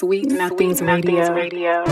Sweet Nothings Radio. Radio.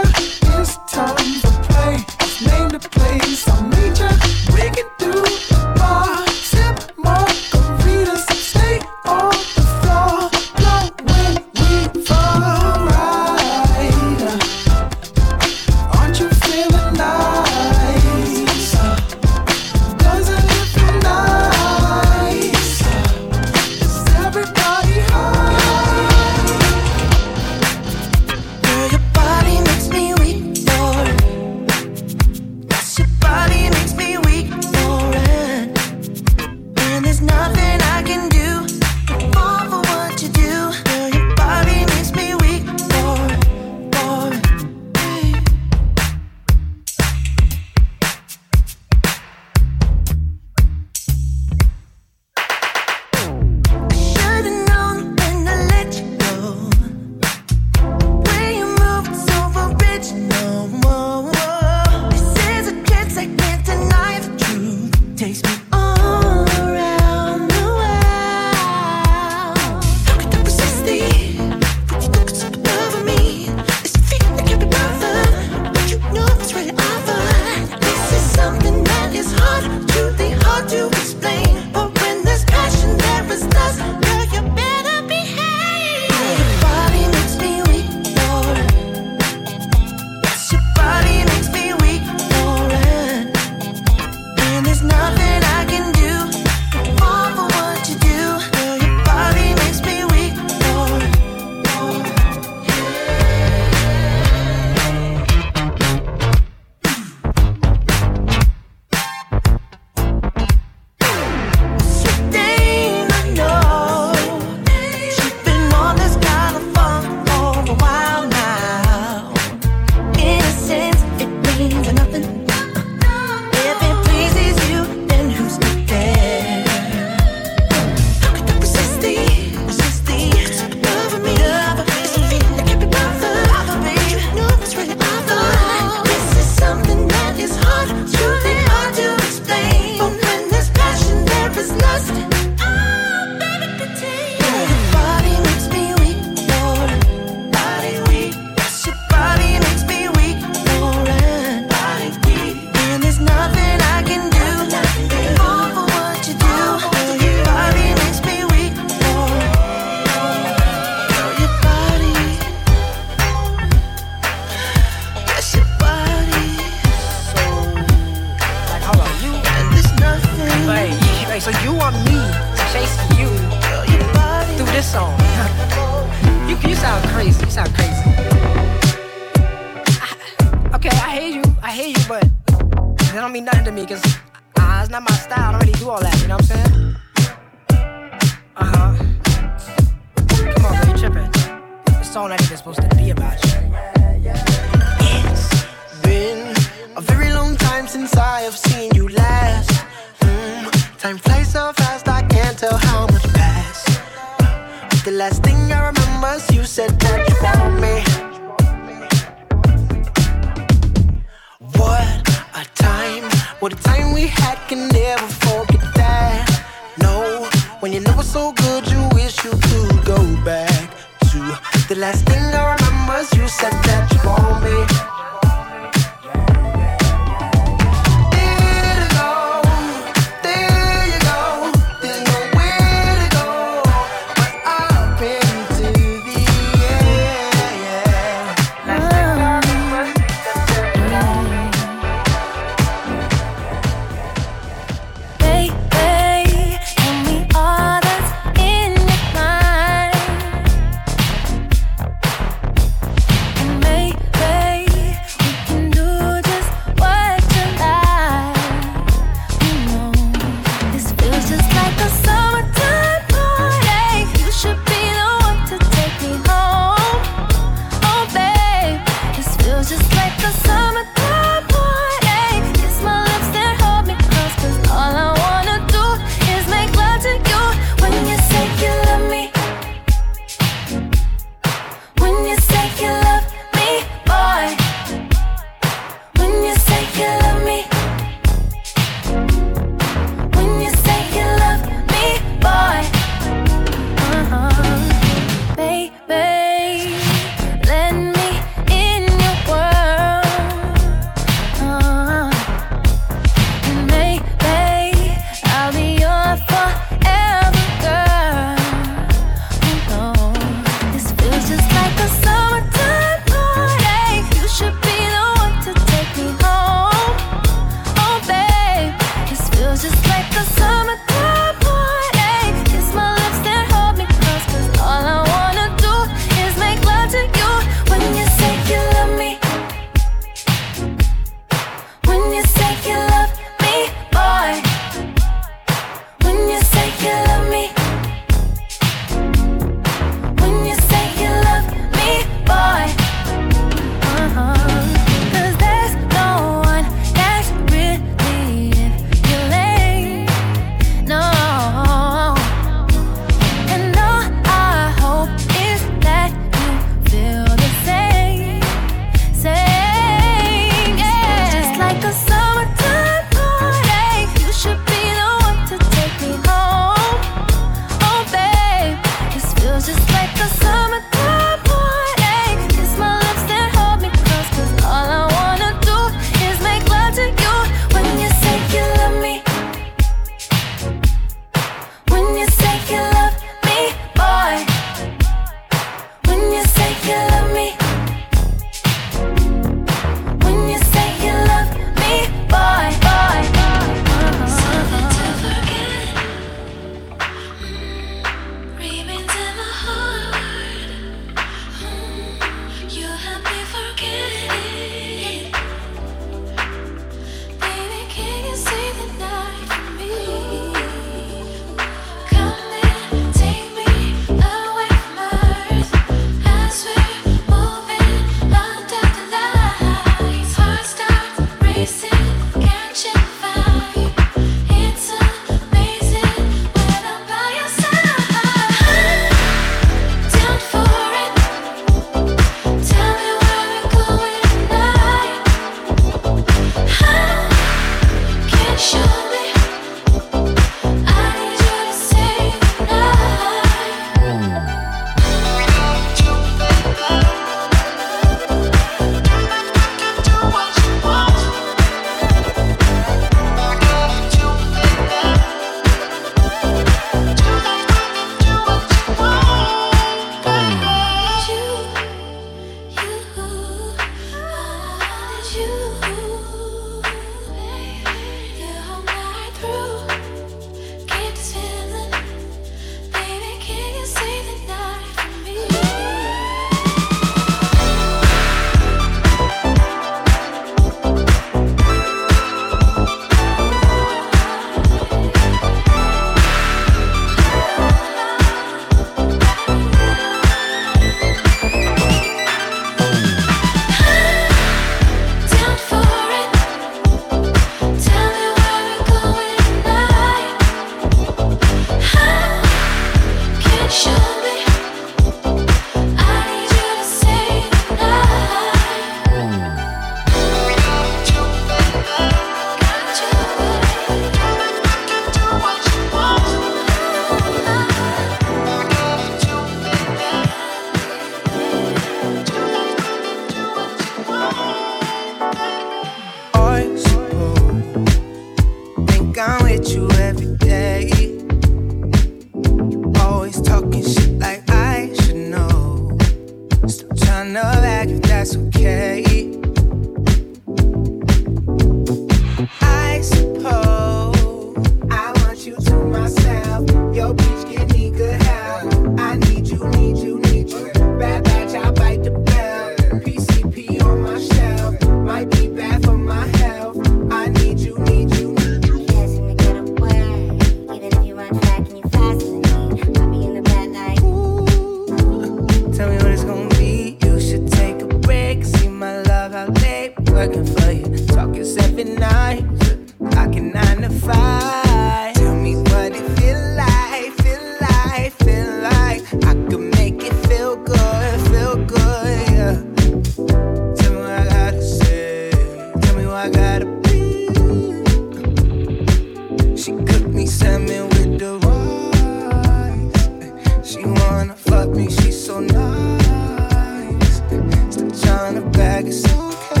Okay,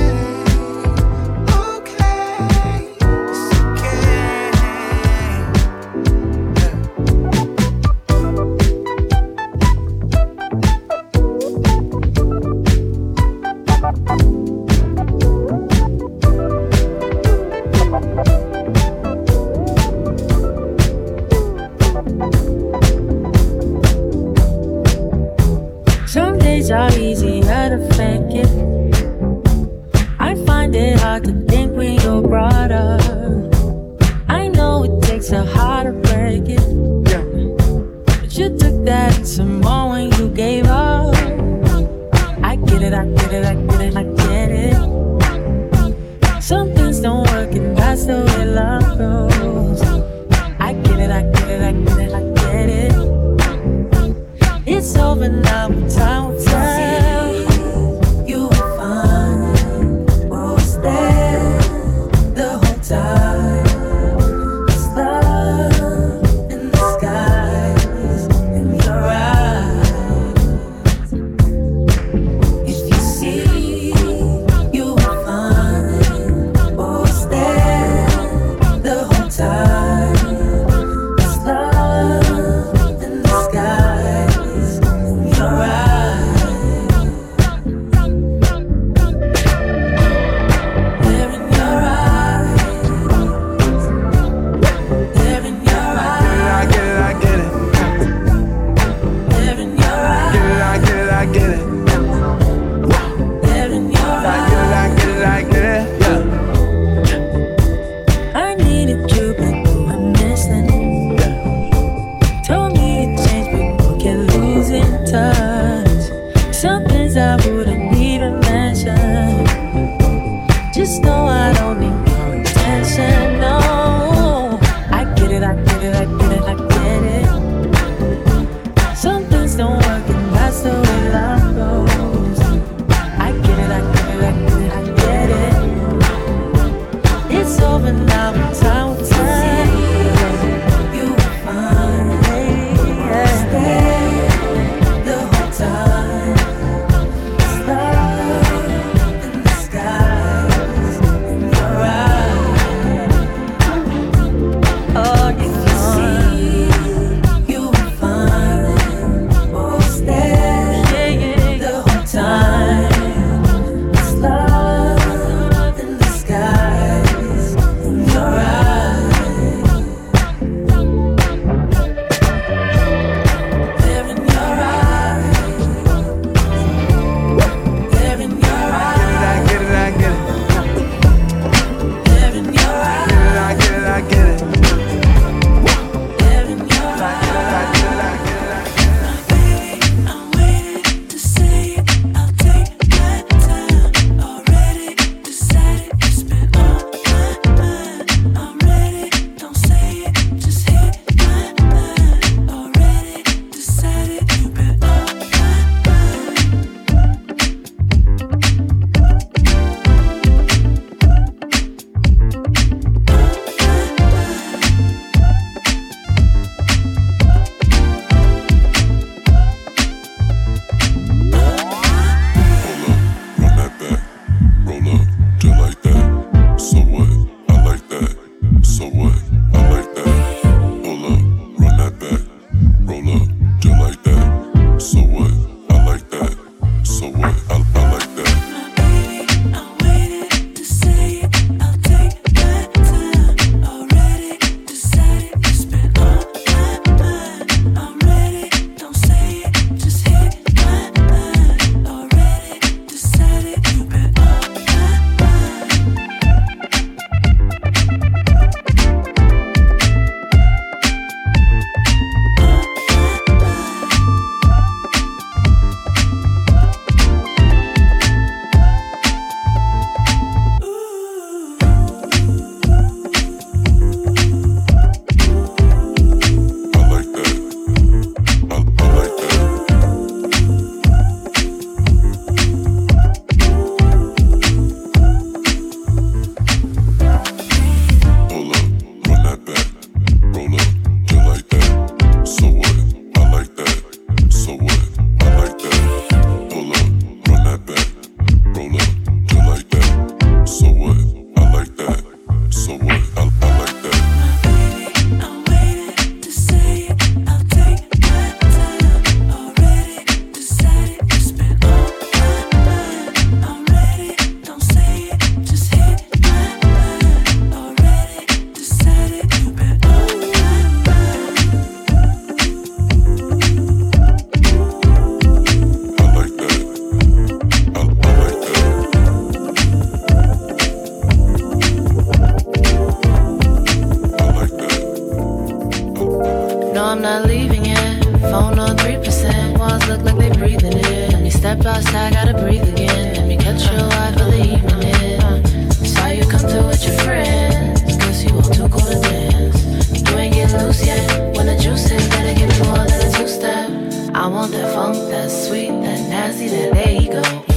not leaving yet. Phone on 3%. Walls look like they breathing it. Let me step outside, gotta breathe again. Let me catch your eye believe in it. Saw you come through with your friends. Guess you all too cool to dance. You ain't getting loose yet. When the juice is better, give me more than a two step. I want that funk, that sweet, that nasty, that there you go.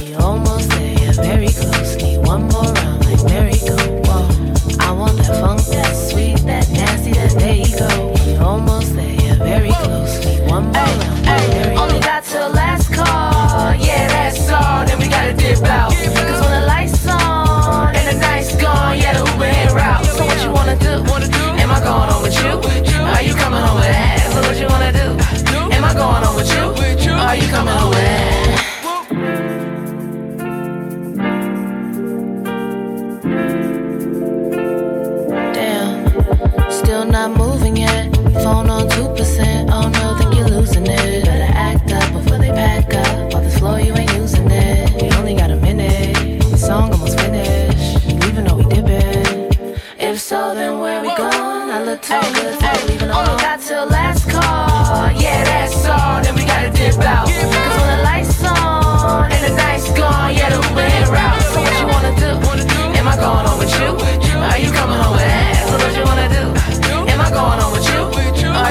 Are you coming away?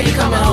You? You coming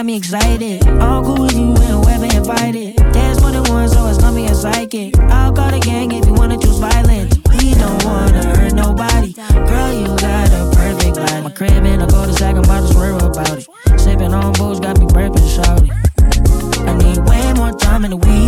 got me excited. All cool with you and whoever invited. There's more than one, so it's gonna be a psychic. I'll call the gang if you wanna choose violence. We don't wanna hurt nobody. Girl, you got a perfect body. My crib and a golden sack of bottles, worry about it. Sipping on booze, got me burping, shouting. I need way more time in the week.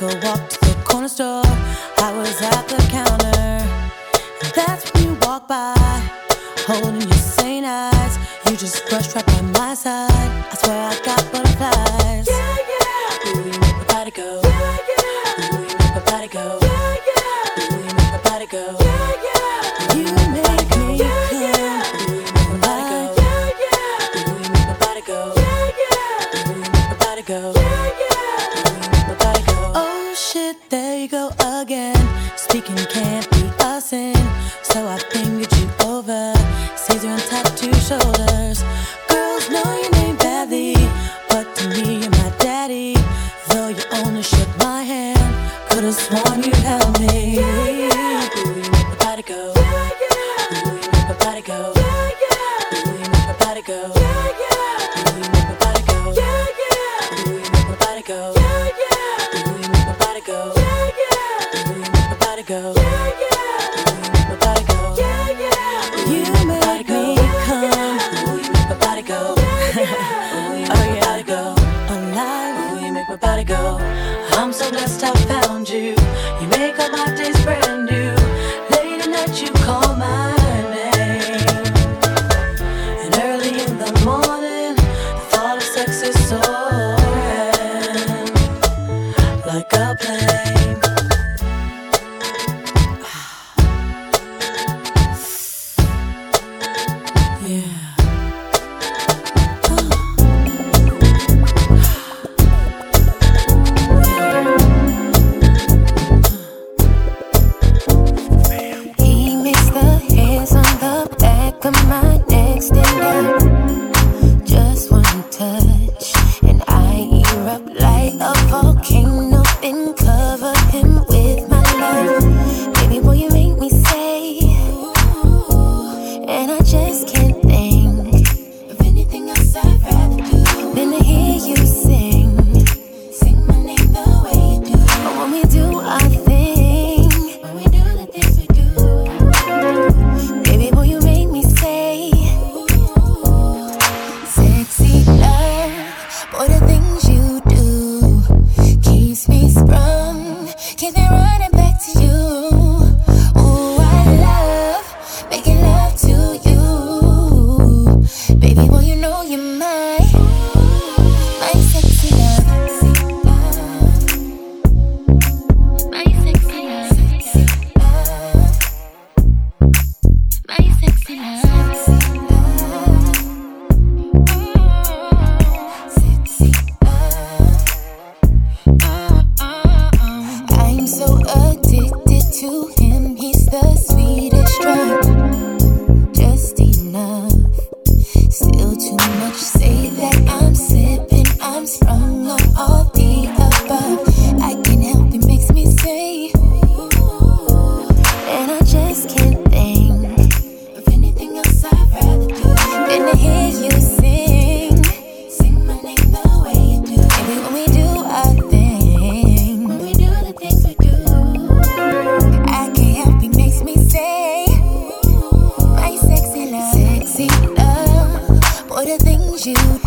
walk walk you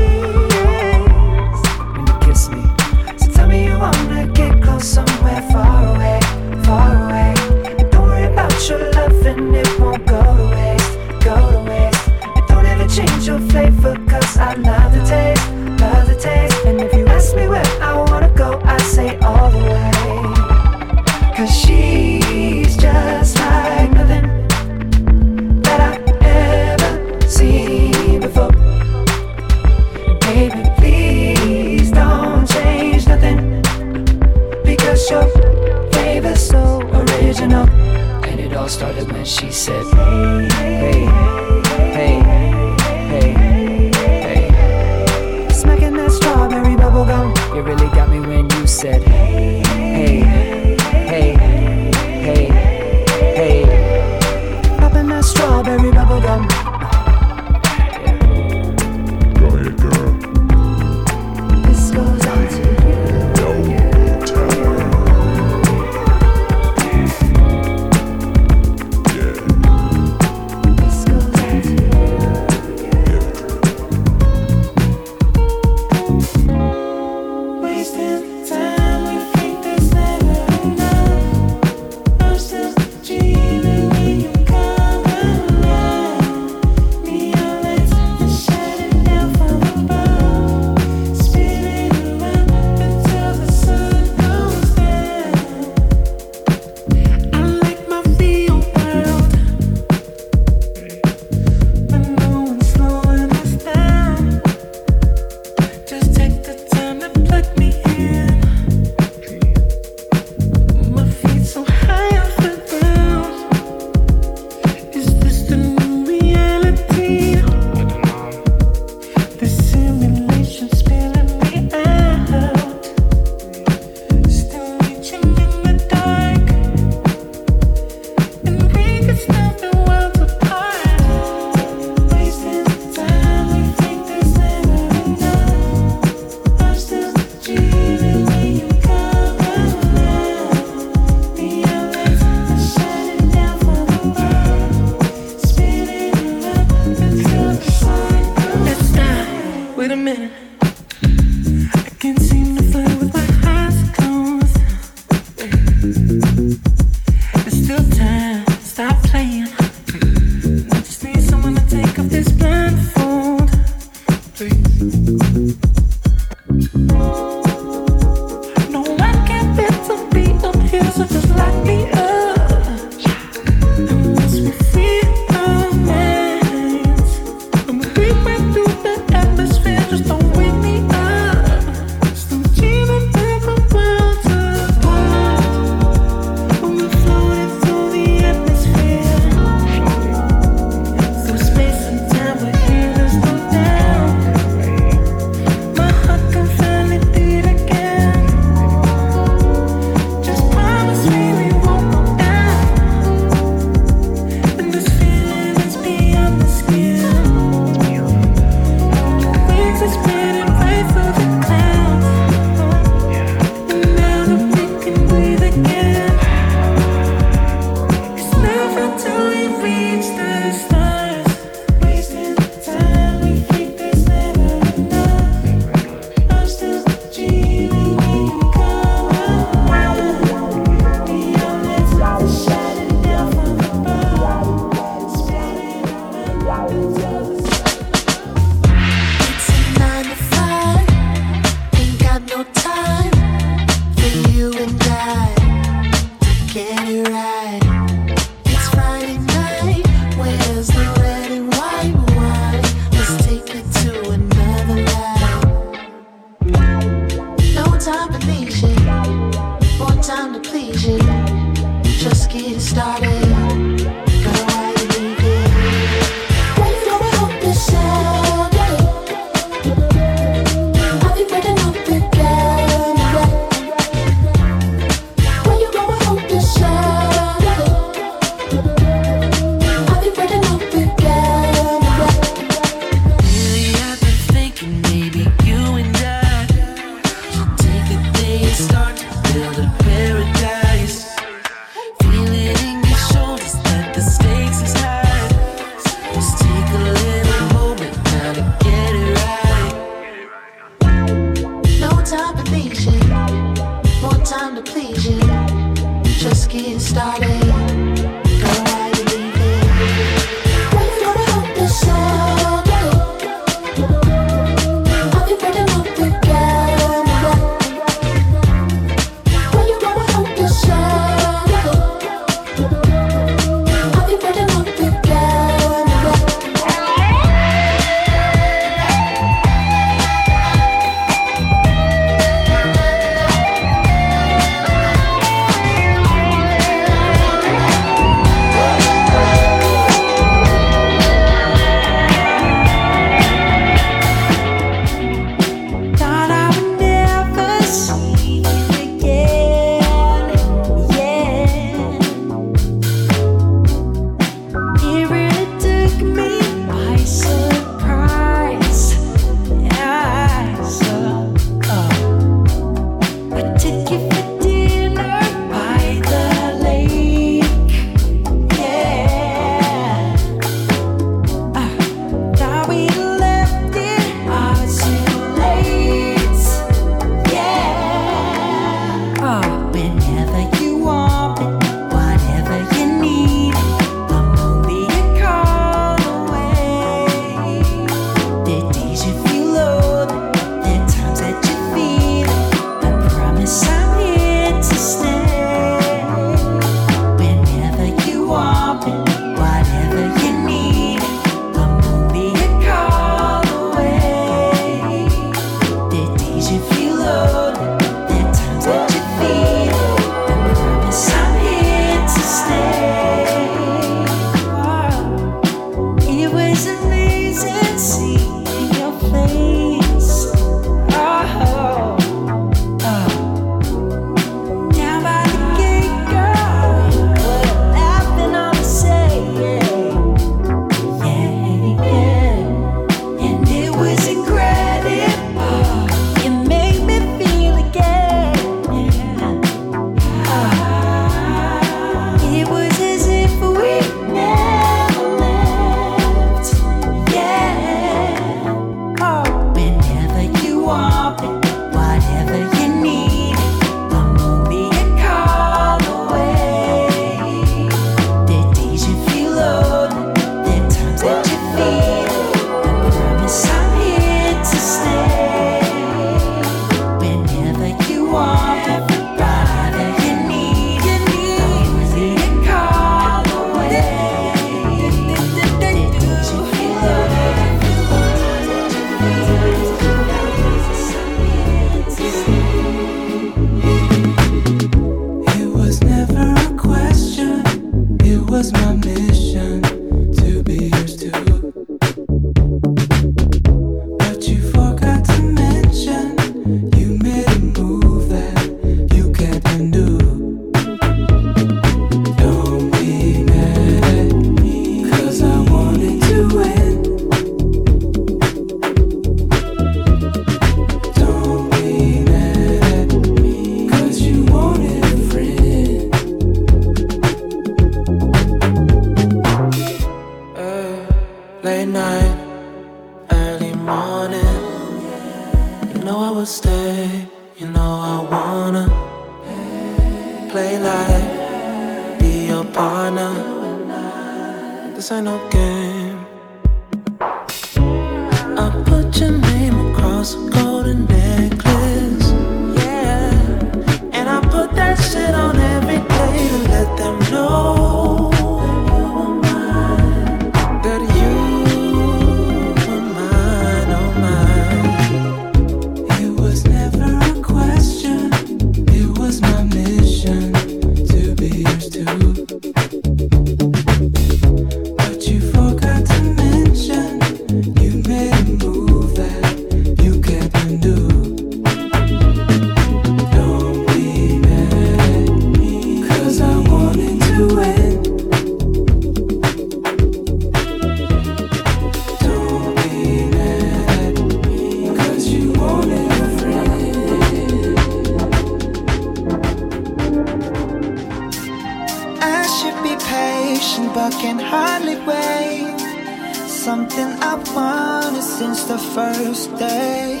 Something I wanted since the first day.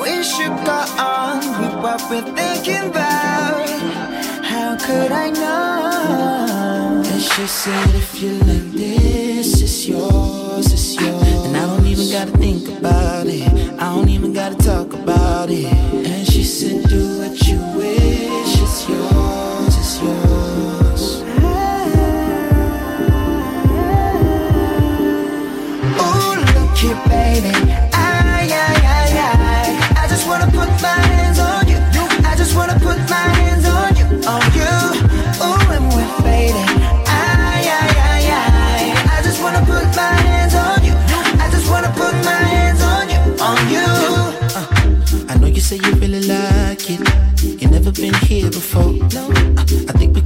We should go on with what we're thinking about. How could I know? And she said, if you like this, it's yours, it's yours. And I don't even gotta think about it. I don't even gotta talk about it. And she said, do what you wish, it's yours,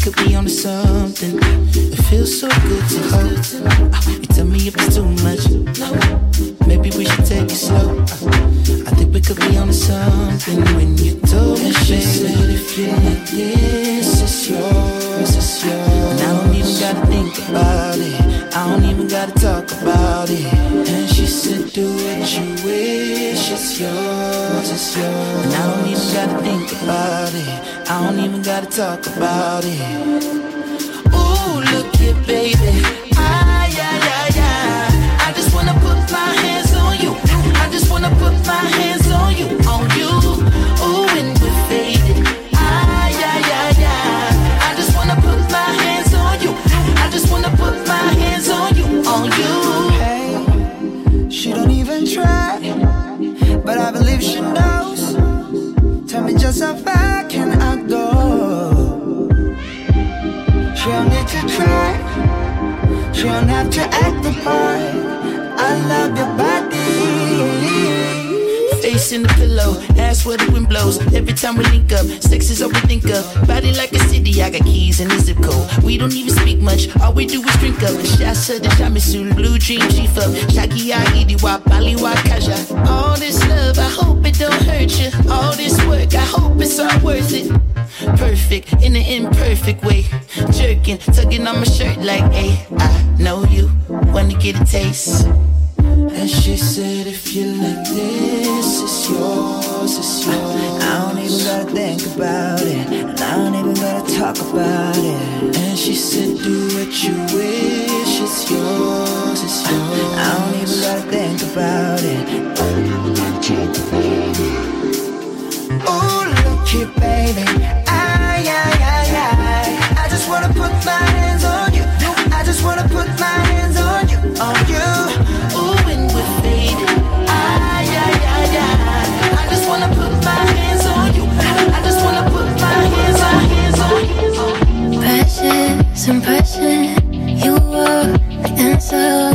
could be on something. It feels so good to hold. Uh, You tell me if it's too much. Maybe we should take it slow. Uh, I think we could be on something when you told me, she said, if you like this, it's yours, it's yours. And I don't even gotta think about it. I don't even gotta talk about it. And she said, do what you wish, it's yours, it's yours. And I don't even gotta think about it. I don't even gotta talk about it. Ooh, look here, baby. Just how far can I go? She don't need to try, she don't have to act the part. I love your body. In the pillow, ass where the wind blows. Every time we link up, sex is all we think of. Body like a city, I got keys in the zip code. We don't even speak much, all we do is drink up. Shasa the Shamisul, blue dream chief up. Shaki Idi wa Bali wa Kaja. All this love, I hope it don't hurt you. All this work, I hope it's all worth it. Perfect in an imperfect way. Jerking, tugging on my shirt like, hey, I know you wanna get a taste. And she said, if you like this, it's yours, it's yours. I don't even gotta think about it, and I don't even gotta talk about it. And she said, do what you wish, it's yours, it's yours. I don't even gotta think about it. I don't even gotta talk about it. Ooh, look here, baby. Impression, you were the answer